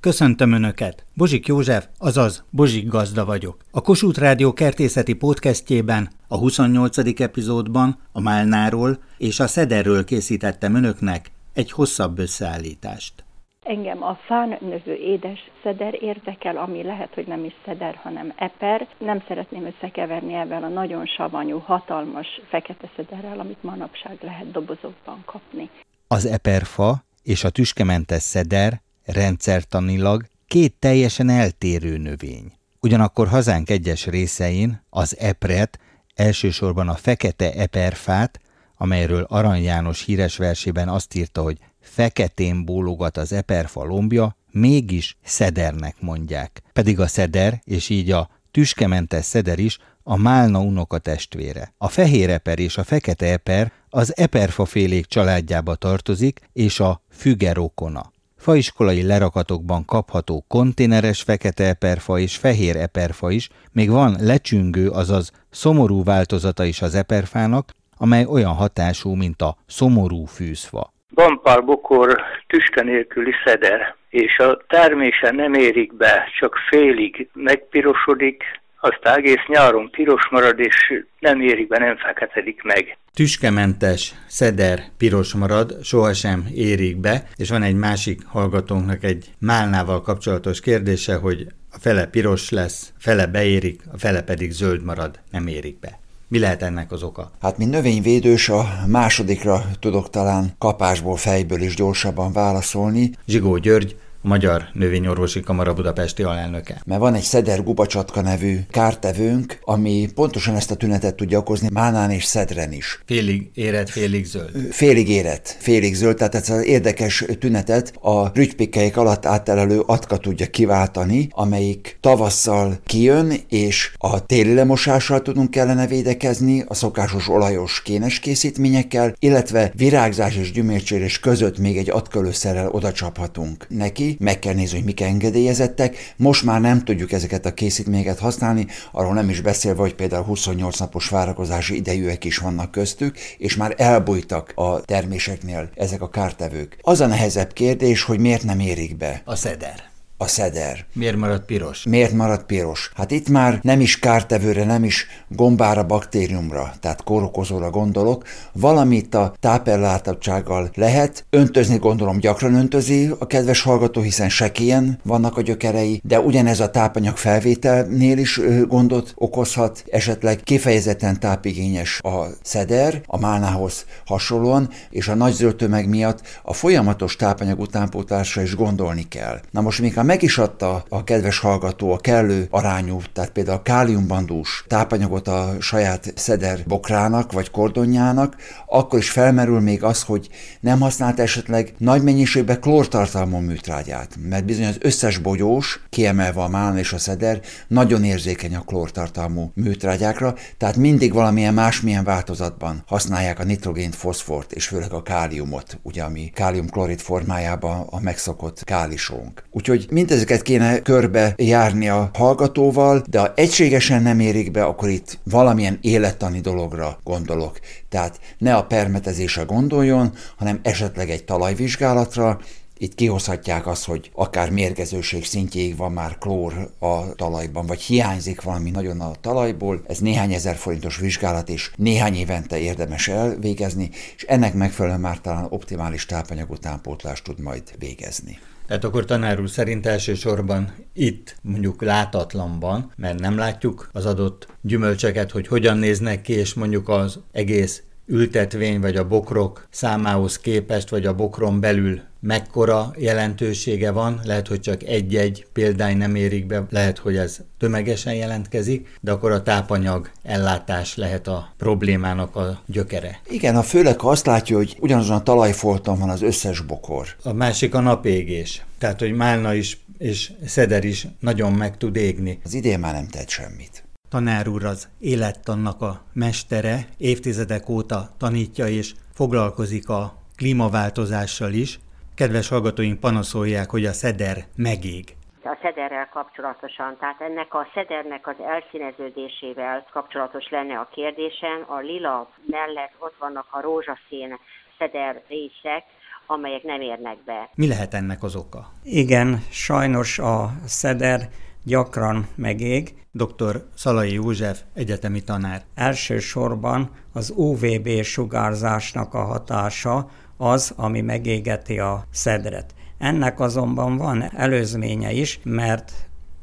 Köszöntöm Önöket! Bozsik József, azaz Bozsik Gazda vagyok. A Kossuth Rádió kertészeti podcastjében, a 28. epizódban a Málnáról és a Szederről készítettem Önöknek egy hosszabb összeállítást. Engem a fán növő édes szeder érdekel, ami lehet, hogy nem is szeder, hanem eper. Nem szeretném összekeverni ebben a nagyon savanyú, hatalmas fekete szederrel, amit manapság lehet dobozokban kapni. Az eperfa és a tüskementes szeder rendszertanilag két teljesen eltérő növény. Ugyanakkor hazánk egyes részein az epret, elsősorban a fekete eperfát, amelyről Arany János híres versében azt írta, hogy feketén bólogat az eperfa lombja, mégis szedernek mondják. Pedig a szeder, és így a tüskementes szeder is a málna unoka testvére. A fehér eper és a fekete eper az eperfa félék családjába tartozik, és a fügerokona. Faiskolai lerakatokban kapható konténeres fekete eperfa és fehér eperfa is, még van lecsüngő, azaz szomorú változata is az eperfának, amely olyan hatású, mint a szomorú fűzfa. Bampár bokor tüske nélküli szeder, és a termése nem érik be, csak félig megpirosodik, aztán egész nyáron piros marad, és nem érik be, nem feketedik meg. Tüskementes szeder piros marad, sohasem érik be, és van egy másik hallgatónknak egy málnával kapcsolatos kérdése, hogy a fele piros lesz, fele beérik, a fele pedig zöld marad, nem érik be. Mi lehet ennek az oka? Hát, mint növényvédős, a másodikra tudok talán kapásból, fejből is gyorsabban válaszolni. Zsigó György, a Magyar Növényorvosi Kamara Budapesti alelnöke. Mert van egy szeder gubacsatka nevű kártevőnk, ami pontosan ezt a tünetet tudja okozni mánán és szedren is. Félig érett, félig zöld. Félig érett, félig zöld, tehát ez az érdekes tünetet a rügypikkeik alatt áttelelő atka tudja kiváltani, amelyik tavasszal kijön, és a téli lemosással tudunk kellene védekezni, a szokásos olajos kénes készítményekkel, illetve virágzás és gyümölcsérés között még egy atkölőszerrel oda csaphatunk neki, meg kell nézni, hogy mik engedélyezettek. Most már nem tudjuk ezeket a készítményeket használni, arról nem is beszélve, hogy például 28 napos várakozási idejűek is vannak köztük, és már elbújtak a terméseknél ezek a kártevők. Az a nehezebb kérdés, hogy miért nem érik be. A szeder a szeder. Miért maradt piros? Miért maradt piros? Hát itt már nem is kártevőre, nem is gombára, baktériumra, tehát kórokozóra gondolok, valamit a tápellátottsággal lehet. Öntözni gondolom gyakran öntözi a kedves hallgató, hiszen sekélyen vannak a gyökerei, de ugyanez a tápanyag felvételnél is gondot okozhat, esetleg kifejezetten tápigényes a szeder, a málnához hasonlóan, és a nagy zöld tömeg miatt a folyamatos tápanyag utánpótlásra is gondolni kell. Na most még a meg is adta a kedves hallgató a kellő arányú, tehát például a káliumbandús tápanyagot a saját szeder bokrának vagy kordonjának, akkor is felmerül még az, hogy nem használt esetleg nagy mennyiségben klórtartalmú műtrágyát, mert bizony az összes bogyós, kiemelve a málna és a szeder, nagyon érzékeny a klórtartalmú műtrágyákra, tehát mindig valamilyen másmilyen változatban használják a nitrogént, foszfort és főleg a káliumot, ugye ami káliumklorid formájában a megszokott kálisónk. Úgyhogy mindezeket kéne körbe járni a hallgatóval, de ha egységesen nem érik be, akkor itt valamilyen élettani dologra gondolok. Tehát ne a permetezésre gondoljon, hanem esetleg egy talajvizsgálatra, itt kihozhatják azt, hogy akár mérgezőség szintjéig van már klór a talajban, vagy hiányzik valami nagyon a talajból. Ez néhány ezer forintos vizsgálat, és néhány évente érdemes elvégezni, és ennek megfelelően már talán optimális tápanyagutánpótlást tud majd végezni. Tehát akkor tanár úr szerint elsősorban itt mondjuk látatlanban, mert nem látjuk az adott gyümölcseket, hogy hogyan néznek ki, és mondjuk az egész ültetvény vagy a bokrok számához képest, vagy a bokron belül mekkora jelentősége van, lehet, hogy csak egy-egy példány nem érik be, lehet, hogy ez tömegesen jelentkezik, de akkor a tápanyag ellátás lehet a problémának a gyökere. Igen, a főleg azt látja, hogy ugyanazon a talajfolton van az összes bokor. A másik a napégés. Tehát, hogy málna is és szeder is nagyon meg tud égni. Az idén már nem tett semmit. Tanár úr az élettannak a mestere, évtizedek óta tanítja és foglalkozik a klímaváltozással is. Kedves hallgatóink panaszolják, hogy a szeder megég a szederrel kapcsolatosan. Tehát ennek a szedernek az elszíneződésével kapcsolatos lenne a kérdésem. A lila mellett ott vannak a rózsaszín szeder részek, amelyek nem érnek be. Mi lehet ennek az oka? Igen, sajnos a szeder gyakran megég. Dr. Szalai József, egyetemi tanár. Elsősorban az UVB sugárzásnak a hatása az, ami megégeti a szedret. Ennek azonban van előzménye is, mert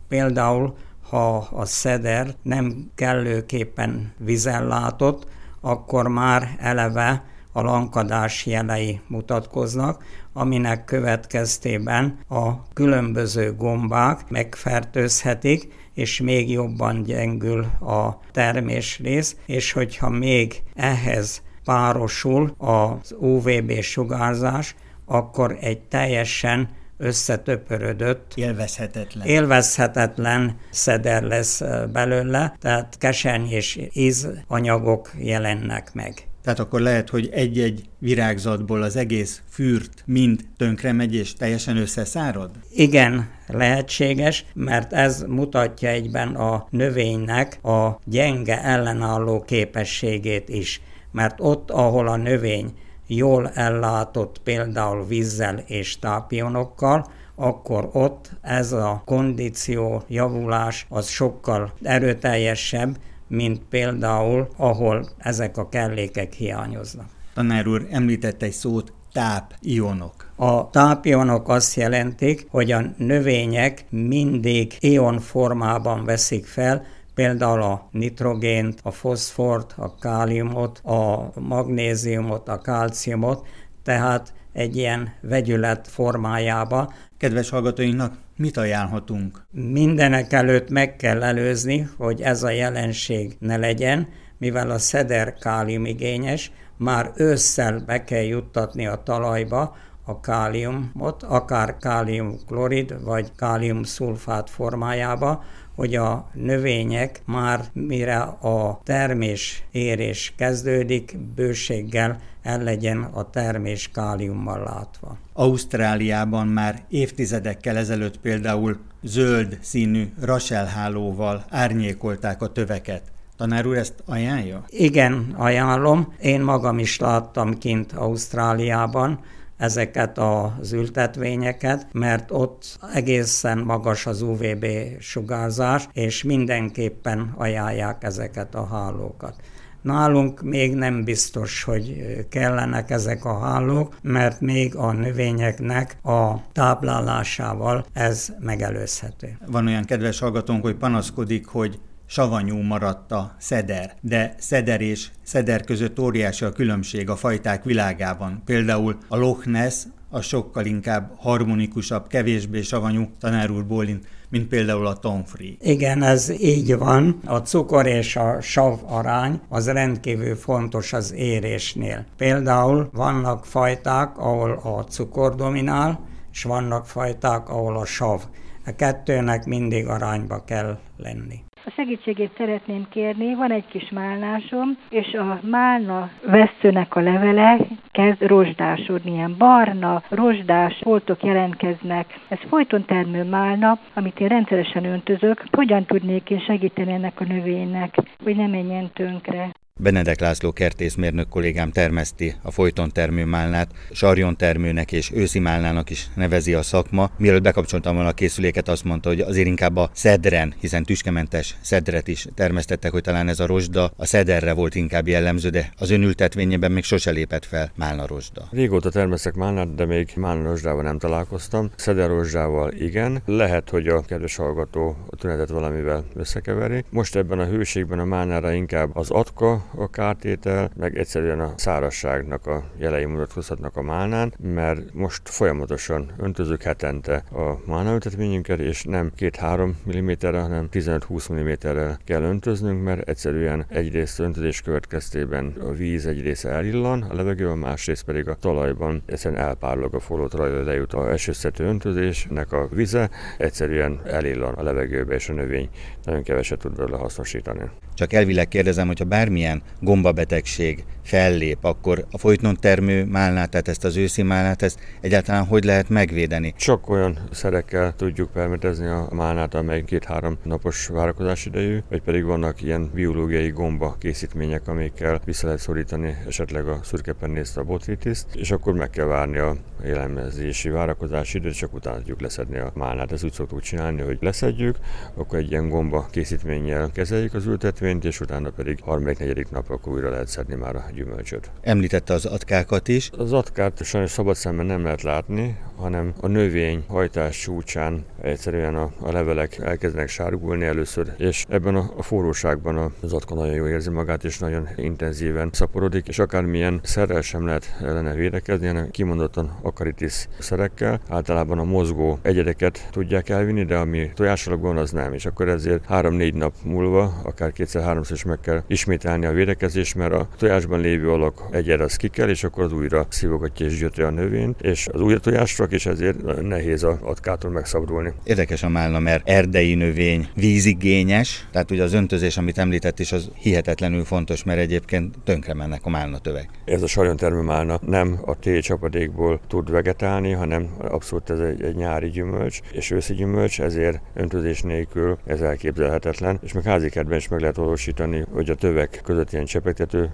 például ha a szeder nem kellőképpen vizellátott, akkor már eleve a lankadás jelei mutatkoznak, aminek következtében a különböző gombák megfertőzhetik, és még jobban gyengül a termésrész, és hogyha még ehhez párosul az UVB sugárzás, akkor egy teljesen összetöpörödött, élvezhetetlen. élvezhetetlen szeder lesz belőle, tehát keseny és ízanyagok jelennek meg. Tehát akkor lehet, hogy egy-egy virágzatból az egész fürt mind tönkre megy és teljesen összeszárad? Igen, lehetséges, mert ez mutatja egyben a növénynek a gyenge ellenálló képességét is. Mert ott, ahol a növény jól ellátott például vízzel és tápionokkal, akkor ott ez a kondíció javulás az sokkal erőteljesebb, mint például, ahol ezek a kellékek hiányoznak. Tanár úr említette egy szót, tápionok. A tápionok azt jelentik, hogy a növények mindig ion formában veszik fel, például a nitrogént, a foszfort, a káliumot, a magnéziumot, a kalciumot, tehát egy ilyen vegyület formájába. Kedves hallgatóinknak mit ajánlhatunk? Mindenek előtt meg kell előzni, hogy ez a jelenség ne legyen, mivel a szeder káliumigényes, már ősszel be kell juttatni a talajba a káliumot, akár káliumklorid vagy káliumszulfát formájába, hogy a növények már mire a termés érés kezdődik, bőséggel el legyen a termés káliummal látva. Ausztráliában már évtizedekkel ezelőtt például zöld színű raselhálóval árnyékolták a töveket. Tanár úr ezt ajánlja? Igen, ajánlom. Én magam is láttam kint Ausztráliában, ezeket az ültetvényeket, mert ott egészen magas az UVB sugárzás, és mindenképpen ajánlják ezeket a hálókat. Nálunk még nem biztos, hogy kellenek ezek a hálók, mert még a növényeknek a táplálásával ez megelőzhető. Van olyan kedves hallgatónk, hogy panaszkodik, hogy savanyú maradt a szeder, de szeder és szeder között óriási a különbség a fajták világában. Például a Loch Ness a sokkal inkább harmonikusabb, kevésbé savanyú tanár úr Bólint, mint például a tonfri. Igen, ez így van. A cukor és a sav arány az rendkívül fontos az érésnél. Például vannak fajták, ahol a cukor dominál, és vannak fajták, ahol a sav. A kettőnek mindig arányba kell lenni. A segítségét szeretném kérni, van egy kis málnásom, és a málna veszőnek a levele kezd rozsdásodni, ilyen barna, rozsdás foltok jelentkeznek. Ez folyton termő málna, amit én rendszeresen öntözök. Hogyan tudnék én segíteni ennek a növénynek, hogy ne menjen tönkre? Benedek László kertészmérnök kollégám termeszti a folyton termő málnát, sarjon termőnek és őszi málnának is nevezi a szakma. Mielőtt bekapcsoltam volna a készüléket, azt mondta, hogy azért inkább a szedren, hiszen tüskementes szedret is termesztettek, hogy talán ez a rozsda a szederre volt inkább jellemző, de az önültetvényében még sose lépett fel málna rozsda. Régóta termesztek málnát, de még málna rozsdával nem találkoztam. Szeder rozsdával igen. Lehet, hogy a kedves hallgató a tünetet valamivel összekeveri. Most ebben a hőségben a málnára inkább az atka, a kártétel, meg egyszerűen a szárasságnak a jelei mutatkozhatnak a málnán, mert most folyamatosan öntözök hetente a málnaültetvényünket, és nem 2-3 mm-re, hanem 15-20 mm-re kell öntöznünk, mert egyszerűen egyrészt öntözés következtében a víz egy része elillan, a levegőben, másrészt pedig a talajban egyszerűen elpárolog a forró talajra lejut a esőszető öntözésnek a vize, egyszerűen elillan a levegőbe, és a növény nagyon keveset tud belőle hasznosítani. Csak elvileg kérdezem, hogyha bármilyen gombabetegség fellép, akkor a folyton termő málnát, tehát ezt az őszi málnát, ezt egyáltalán hogy lehet megvédeni? Csak olyan szerekkel tudjuk permetezni a málnát, amely két-három napos várakozás idejű, vagy pedig vannak ilyen biológiai gomba készítmények, amikkel vissza lehet szorítani esetleg a szürkepennészt, a botritiszt, és akkor meg kell várni a élelmezési várakozási időt, csak utána tudjuk leszedni a málnát. Ezt úgy szoktuk csinálni, hogy leszedjük, akkor egy ilyen gomba készítménnyel kezeljük az ültetvényt, és utána pedig harmadik-negyedik nap akkor újra lehet szedni már a gyümölcsöt. Említette az atkákat is. Az atkát sajnos szabad szemben nem lehet látni, hanem a növény hajtás csúcsán egyszerűen a, a levelek elkezdenek sárgulni először, és ebben a, a forróságban az atka nagyon jól érzi magát, és nagyon intenzíven szaporodik, és akármilyen szerrel sem lehet ellene védekezni, hanem kimondottan akaritis szerekkel. Általában a mozgó egyedeket tudják elvinni, de ami tojásalagban az nem, és akkor ezért három-négy nap múlva, akár kétszer-háromszor is meg kell ismételni a védekezést, mert a tojásban lévő alak egyed az ki kell, és akkor az újra szívogatja és gyötri a növényt, és az újra tojásra és ezért nehéz a atkától megszabadulni. Érdekes a málna, mert erdei növény vízigényes, tehát ugye az öntözés, amit említett is, az hihetetlenül fontos, mert egyébként tönkre mennek a málna tövek. Ez a sarjon málna nem a té csapadékból tud vegetálni, hanem abszolút ez egy, egy nyári gyümölcs és őszi gyümölcs, ezért öntözés nélkül ez elképzelhetetlen, és meg házi kertben is meg lehet valósítani, hogy a tövek között ilyen csepegtető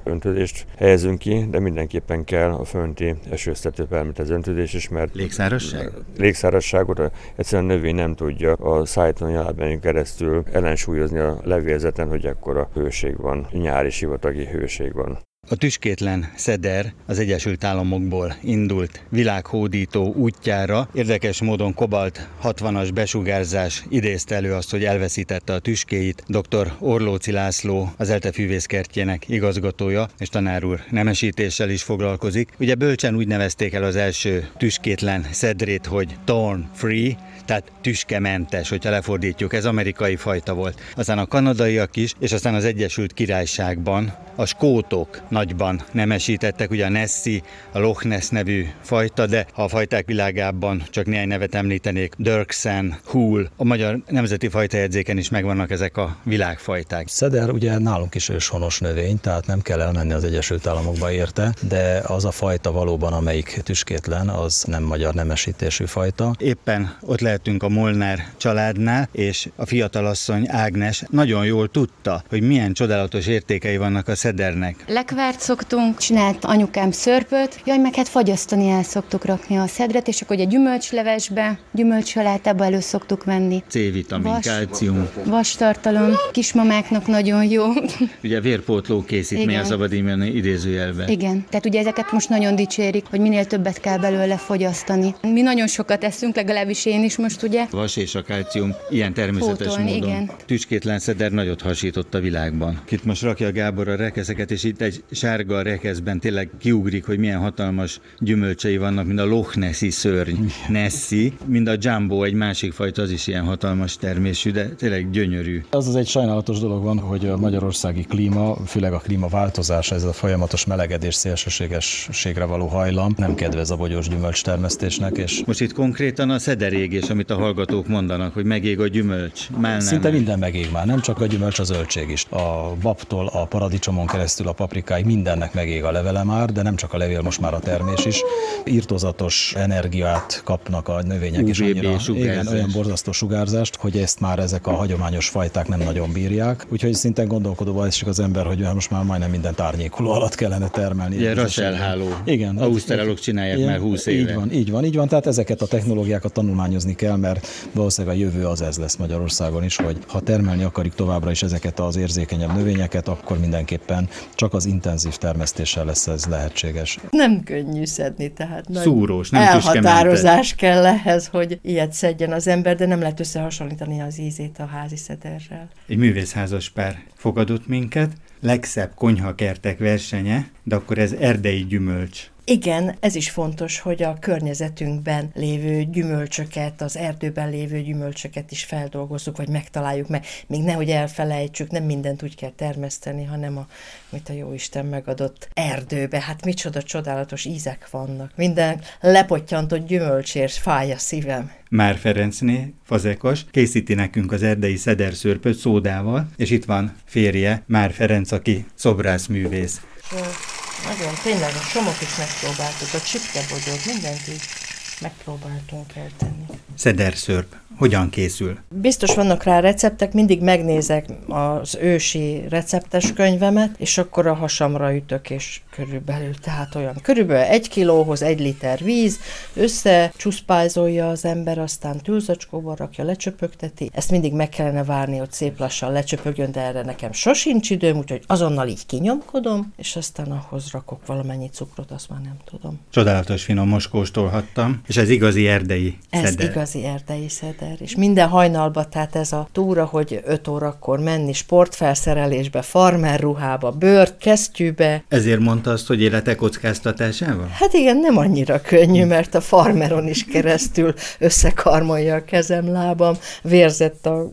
öntözést helyezünk ki, de mindenképpen kell a fönti esőztető permetez öntözés is, mert légszárasság? Légszárasságot egyszerűen a növény nem tudja a szájton nyelben keresztül ellensúlyozni a levélzeten, hogy ekkora hőség van, nyári sivatagi hőség van. A tüskétlen Szeder az Egyesült Államokból indult világhódító útjára. Érdekes módon Kobalt 60-as besugárzás idézte elő azt, hogy elveszítette a tüskéit. Dr. Orlóci László, az ELTE fűvészkertjének igazgatója, és tanár úr nemesítéssel is foglalkozik. Ugye bölcsen úgy nevezték el az első tüskétlen Szedrét, hogy Thorn Free, tehát tüskementes, hogyha lefordítjuk, ez amerikai fajta volt. Aztán a kanadaiak is, és aztán az Egyesült Királyságban a skótok nagyban nemesítettek, ugye a Nessie, a Loch Ness nevű fajta, de ha a fajták világában csak néhány nevet említenék, Dirksen, Hull, a magyar nemzeti fajtajegyzéken is megvannak ezek a világfajták. Szeder ugye nálunk is őshonos növény, tehát nem kell elmenni az Egyesült Államokba érte, de az a fajta valóban, amelyik tüskétlen, az nem magyar nemesítésű fajta. Éppen ott lehetünk a Molnár családnál, és a fiatalasszony Ágnes nagyon jól tudta, hogy milyen csodálatos értékei vannak a szedernek. Lekvárt szoktunk, csinált anyukám szörpöt, jaj, meg hát fagyasztani el szoktuk rakni a szedret, és akkor ugye gyümölcslevesbe, gyümölcsalátába elő szoktuk venni. C-vitamin, Vas, kálcium. Vastartalom, kismamáknak nagyon jó. Ugye vérpótló készítmény a szabad idézőjelben. Igen, tehát ugye ezeket most nagyon dicsérik, hogy minél többet kell belőle fogyasztani. Mi nagyon sokat eszünk, legalábbis én is most ugye. Vas és a kálcium ilyen természetes Pótolni, módon. Igen. Tüskétlen szeder nagyot hasított a világban. Itt most rakja Gábor a rekeszeket, és itt egy sárga rekeszben tényleg kiugrik, hogy milyen hatalmas gyümölcsei vannak, mint a Loch Nessi szörny, Nessi, mind a Jumbo, egy másik fajta, az is ilyen hatalmas termésű, de tényleg gyönyörű. Az az egy sajnálatos dolog van, hogy a magyarországi klíma, főleg a klímaváltozás, ez a folyamatos melegedés, szélsőségességre való hajlam nem kedvez a bogyós gyümölcs termesztésnek. És Most itt konkrétan a szederégés, amit a hallgatók mondanak, hogy megég a gyümölcs. Már Szinte minden megég már, nem csak a gyümölcs, a zöldség is. A babtól a paradicsomon keresztül a paprikáig mindennek megég a levele már, de nem csak a levél, most már a termés is. Írtozatos energiát kapnak a növények UVB is annyira, igen, olyan borzasztó sugárzást, hogy ezt már ezek a hagyományos fajták nem nagyon bírják. Úgyhogy szinten gondolkodóban is az ember, hogy most már majdnem minden tárnyékoló alatt kellene termelni. Ugye Rachel Igen. Ausztrálok csinálják igen, már 20 éve. Így van, így van, így van. Tehát ezeket a technológiákat tanulmányozni kell, mert valószínűleg a jövő az ez lesz Magyarországon is, hogy ha termelni akarjuk továbbra is ezeket az érzékenyebb növényeket, akkor mindenképpen csak az intenzív termesztéssel lesz ez lehetséges. Nem könnyű szedni, tehát nagy Szúrós, nem elhatározás kell ehhez, hogy ilyet szedjen az ember, de nem lehet összehasonlítani az ízét a házi szederrel. Egy művészházas pár fogadott minket, legszebb konyhakertek versenye, de akkor ez erdei gyümölcs Igen, ez is fontos, hogy a környezetünkben lévő gyümölcsöket, az erdőben lévő gyümölcsöket is feldolgozzuk, vagy megtaláljuk, mert még nehogy elfelejtsük, nem mindent úgy kell termeszteni, hanem a, mit a Jóisten megadott erdőbe. Hát micsoda csodálatos ízek vannak. Minden lepotyantott gyümölcsért fáj a szívem. Már Ferencné, fazekos, készíti nekünk az erdei szederszörpöt szódával, és itt van férje, Már Ferenc, aki szobrászművész. Nagyon, tényleg a somok is megpróbáltuk, a csipkebogyót, mindent így megpróbáltunk eltenni. Szederszörp. Hogyan készül? Biztos vannak rá receptek, mindig megnézek az ősi receptes könyvemet, és akkor a hasamra ütök, és körülbelül, tehát olyan körülbelül egy kilóhoz egy liter víz, összecsuszpájzolja az ember, aztán tűzacskóba rakja, lecsöpögteti. Ezt mindig meg kellene várni, hogy szép lassan lecsöpögjön, de erre nekem sosincs időm, úgyhogy azonnal így kinyomkodom, és aztán ahhoz rakok valamennyi cukrot, azt már nem tudom. Csodálatos finom, most kóstolhattam, és ez igazi erdei Ez szeder. igazi erdei szeder, és minden hajnalba, tehát ez a túra, hogy 5 órakor menni sportfelszerelésbe, farmer ruhába, bőrt, kesztyűbe. Ezért mondta azt, hogy élete kockáztatásával? Hát igen, nem annyira könnyű, mert a farmeron is keresztül összekarmolja a kezem, lábam, vérzett a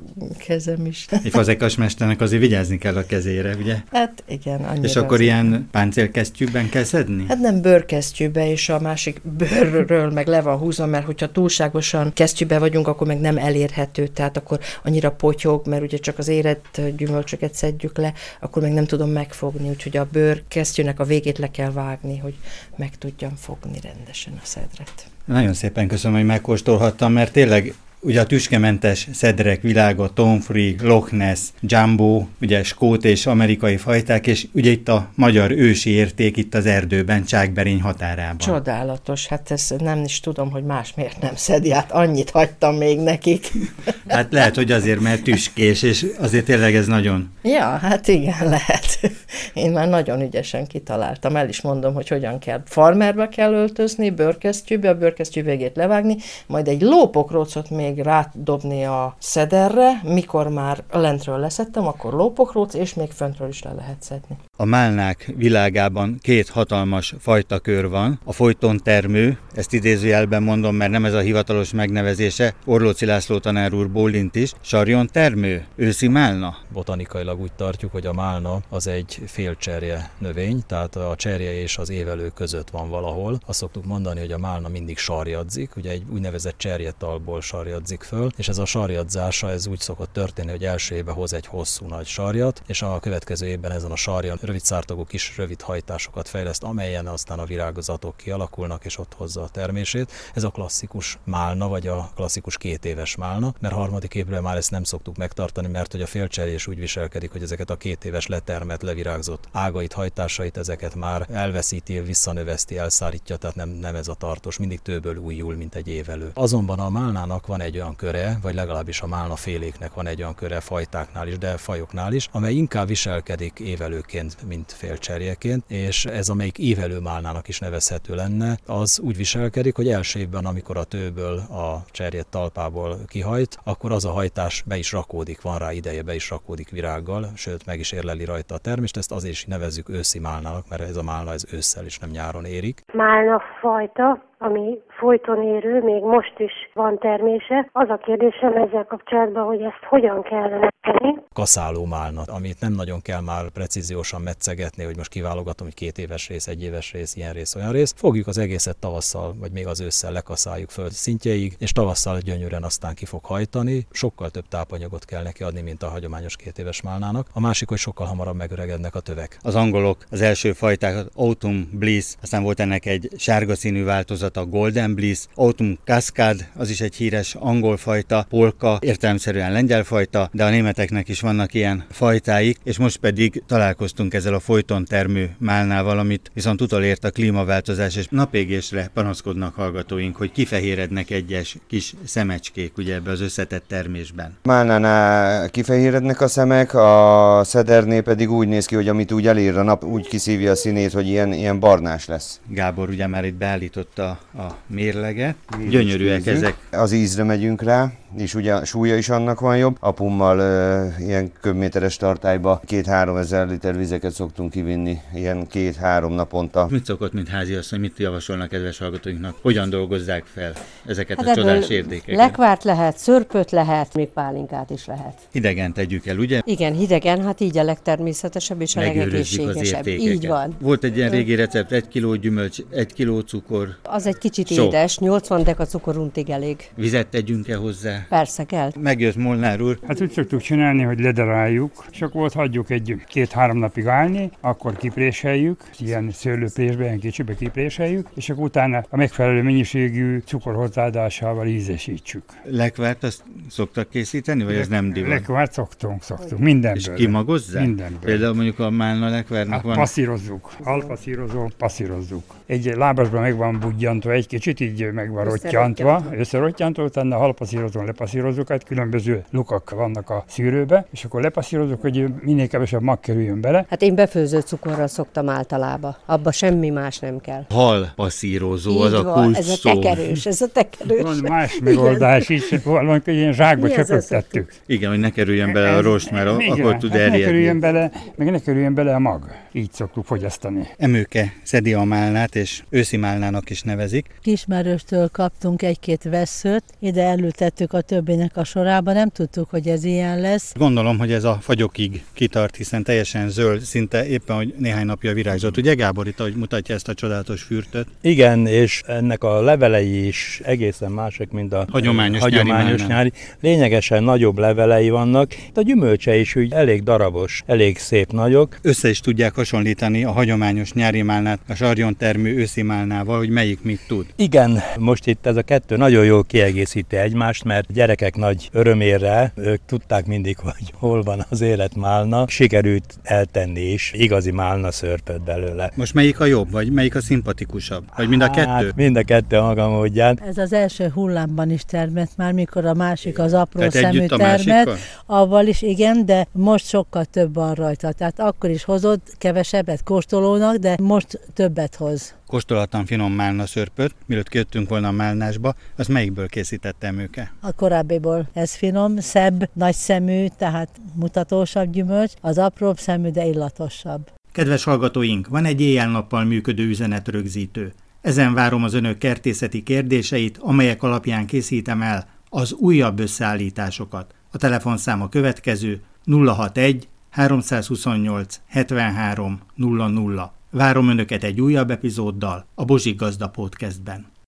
kezem is. Egy fazekas mesternek azért vigyázni kell a kezére, ugye? Hát igen, annyira. És akkor ilyen páncélkesztyűben kell szedni? Hát nem bőrkesztyűbe, és a másik bőrről meg le van húzva, mert hogyha túlságosan kesztyűbe vagyunk, akkor meg nem elérhető, tehát akkor annyira potyog, mert ugye csak az érett gyümölcsöket szedjük le, akkor meg nem tudom megfogni, úgyhogy a bőrkesztyűnek a végét le kell vágni, hogy meg tudjam fogni rendesen a szedret. Nagyon szépen köszönöm, hogy megkóstolhattam, mert tényleg Ugye a tüskementes szedrek világa, Tom Free, Loch Ness, Jumbo, ugye skót és amerikai fajták, és ugye itt a magyar ősi érték itt az erdőben, Csákberény határában. Csodálatos, hát ez nem is tudom, hogy más miért nem szedi, hát annyit hagytam még nekik. Hát lehet, hogy azért, mert tüskés, és azért tényleg ez nagyon... Ja, hát igen, lehet. Én már nagyon ügyesen kitaláltam, el is mondom, hogy hogyan kell. Farmerbe kell öltözni, bőrkesztyűbe, a bőrkesztyű végét levágni, majd egy lópokrócot még még rádobni a szederre, mikor már lentről leszettem, akkor lópokróc, és még föntről is le lehet szedni. A málnák világában két hatalmas fajtakör van. A folyton termő, ezt idézőjelben mondom, mert nem ez a hivatalos megnevezése, Orlóci László tanár úr Bólint is. Sarjon termő, őszi málna? Botanikailag úgy tartjuk, hogy a málna az egy félcserje növény, tehát a cserje és az évelő között van valahol. Azt szoktuk mondani, hogy a málna mindig sarjadzik, ugye egy úgynevezett cserjetalból sarjadzik föl, és ez a sarjadzása ez úgy szokott történni, hogy első évben hoz egy hosszú nagy sarjat, és a következő évben ezen a sarjon rövid szártagú kis rövid hajtásokat fejleszt, amelyen aztán a virágozatok kialakulnak, és ott hozza a termését. Ez a klasszikus málna, vagy a klasszikus két éves málna, mert harmadik évben már ezt nem szoktuk megtartani, mert hogy a félcserés úgy viselkedik, hogy ezeket a két éves letermet, levirágzott ágait, hajtásait, ezeket már elveszíti, visszanöveszti, elszárítja, tehát nem, nem ez a tartós, mindig többől újul, mint egy év elő. Azonban a málnának van egy olyan köre, vagy legalábbis a málna féléknek van egy olyan köre fajtáknál is, de fajoknál is, amely inkább viselkedik évelőként, mint félcserjeként, és ez amelyik ívelő málnának is nevezhető lenne, az úgy viselkedik, hogy első évben, amikor a tőből a cserjét talpából kihajt, akkor az a hajtás be is rakódik, van rá ideje, be is rakódik virággal, sőt meg is érleli rajta a termést, ezt azért is nevezzük őszi málnának, mert ez a málna ez ősszel is nem nyáron érik. Málna fajta, ami folyton érő, még most is van termése. Az a kérdésem ezzel kapcsolatban, hogy ezt hogyan kellene tenni. Kaszáló málna, amit nem nagyon kell már precíziósan metszegetni, hogy most kiválogatom, hogy két éves rész, egy éves rész, ilyen rész, olyan rész. Fogjuk az egészet tavasszal, vagy még az ősszel lekaszáljuk föl szintjeig, és tavasszal gyönyörűen aztán ki fog hajtani. Sokkal több tápanyagot kell neki adni, mint a hagyományos két éves málnának. A másik, hogy sokkal hamarabb megöregednek a tövek. Az angolok az első fajták, Autumn Bliss, aztán volt ennek egy sárga színű változat, a Golden Bliss, Autumn Cascade, az is egy híres angol fajta, polka, értelemszerűen lengyel fajta, de a németeknek is vannak ilyen fajtáik, és most pedig találkoztunk ezzel a folyton termő málnával, amit viszont utolért a klímaváltozás, és napégésre panaszkodnak hallgatóink, hogy kifehérednek egyes kis szemecskék ugye ebbe az összetett termésben. Málnánál kifehérednek a szemek, a szederné pedig úgy néz ki, hogy amit úgy elér a nap, úgy kiszívja a színét, hogy ilyen, ilyen barnás lesz. Gábor ugye már itt beállította a mérleget. Gyönyörűek ezek. Az ízre megyünk rá, és ugye súlya is annak van jobb. Apummal uh, ilyen köbméteres tartályba két-három ezer liter vizeket szoktunk kivinni, ilyen két-három naponta. Mit szokott, mint háziasszony, mit javasolnak kedves hallgatóinknak? Hogyan dolgozzák fel ezeket hát a csodás értékeket? Lekvárt lehet, szörpöt lehet, még pálinkát is lehet. Hidegen tegyük el, ugye? Igen, hidegen, hát így a legtermészetesebb és a legegészségesebb. Így van. Volt egy ilyen régi recept, egy kiló gyümölcs, egy kiló cukor. Az egy kicsit Sok. édes, 80 deka cukoruntig elég. Vizet tegyünk-e hozzá? Persze kell. Megjött Molnár úr. Hát úgy szoktuk csinálni, hogy ledaráljuk, és akkor ott hagyjuk egy két-három napig állni, akkor kipréseljük, ilyen szőlőprésbe, ilyen kicsibe kipréseljük, és akkor utána a megfelelő mennyiségű cukor hozzáadásával ízesítsük. Lekvárt azt szoktak készíteni, vagy Le- ez nem divat? Lekvárt szoktunk, szoktunk, mindenből. És kimagozzák? Mindenből. Például mondjuk a málna lekvárnak hát van... Passzírozzuk, alpasszírozó, passzírozzuk. Egy lábasban meg van budjantva, egy kicsit így meg van rottyantva, összerottyantva, utána halpasszírozón lepasszírozzuk, hát különböző lukak vannak a szűrőbe, és akkor lepasszírozzuk, hogy minél kevesebb mag kerüljön bele. Hát én befőzött cukorral szoktam általában, abba semmi más nem kell. Hal passzírozó, az a kulcs Ez a tekerős, ez a tekerős. Van más megoldás is, valami ilyen zsákba csöpögtettük. Igen, hogy ne kerüljön bele a rost, mert Igen, akkor tud hát erjedni. ne kerüljön bele, meg ne kerüljön bele a mag. Így szoktuk fogyasztani. Emőke szedi a málnát, és őszi málnának is nevezik. Kismerőstől kaptunk egy-két veszőt, ide elültettük a többinek a sorába, nem tudtuk, hogy ez ilyen lesz. Gondolom, hogy ez a fagyokig kitart, hiszen teljesen zöld, szinte éppen, hogy néhány napja virágzott. Ugye Gábor itt, ahogy mutatja ezt a csodálatos fürtöt? Igen, és ennek a levelei is egészen mások, mint a Hagyományos hagyományos nyári nyári. Lényegesen nagyobb levelei vannak. A gyümölcse is úgy elég darabos, elég szép nagyok. Össze is tudják hasonlítani a hagyományos nyári málnát a sarjon termő őszi málnával, hogy melyik mit tud. Igen, most itt ez a kettő nagyon jól kiegészíti egymást, mert gyerekek nagy örömére, ők tudták mindig, hogy hol van az élet málna. Sikerült eltenni is igazi málna szörpöt belőle. Most melyik a jobb, vagy melyik a szimpatikusabb? Vagy mind a kettő? Hát, mind a kettő a maga módján. Ez az első hullámban is termett már, mikor a másik az apró Tehát szemű a termet. Avval is igen, de most sokkal több van rajta. Tehát akkor is hozott kevesebbet kóstolónak, de most többet hoz. Kóstolhattam finom málna szörpöt, mielőtt kijöttünk volna a málnásba, az melyikből készítettem őke? A korábbiból ez finom, szebb, nagy szemű, tehát mutatósabb gyümölcs, az apróbb szemű, de illatosabb. Kedves hallgatóink, van egy éjjel-nappal működő üzenetrögzítés. Ezen várom az önök kertészeti kérdéseit, amelyek alapján készítem el az újabb összeállításokat. A telefonszám a következő 061 328 73 00. Várom önöket egy újabb epizóddal a Bozsik Gazda Podcastben.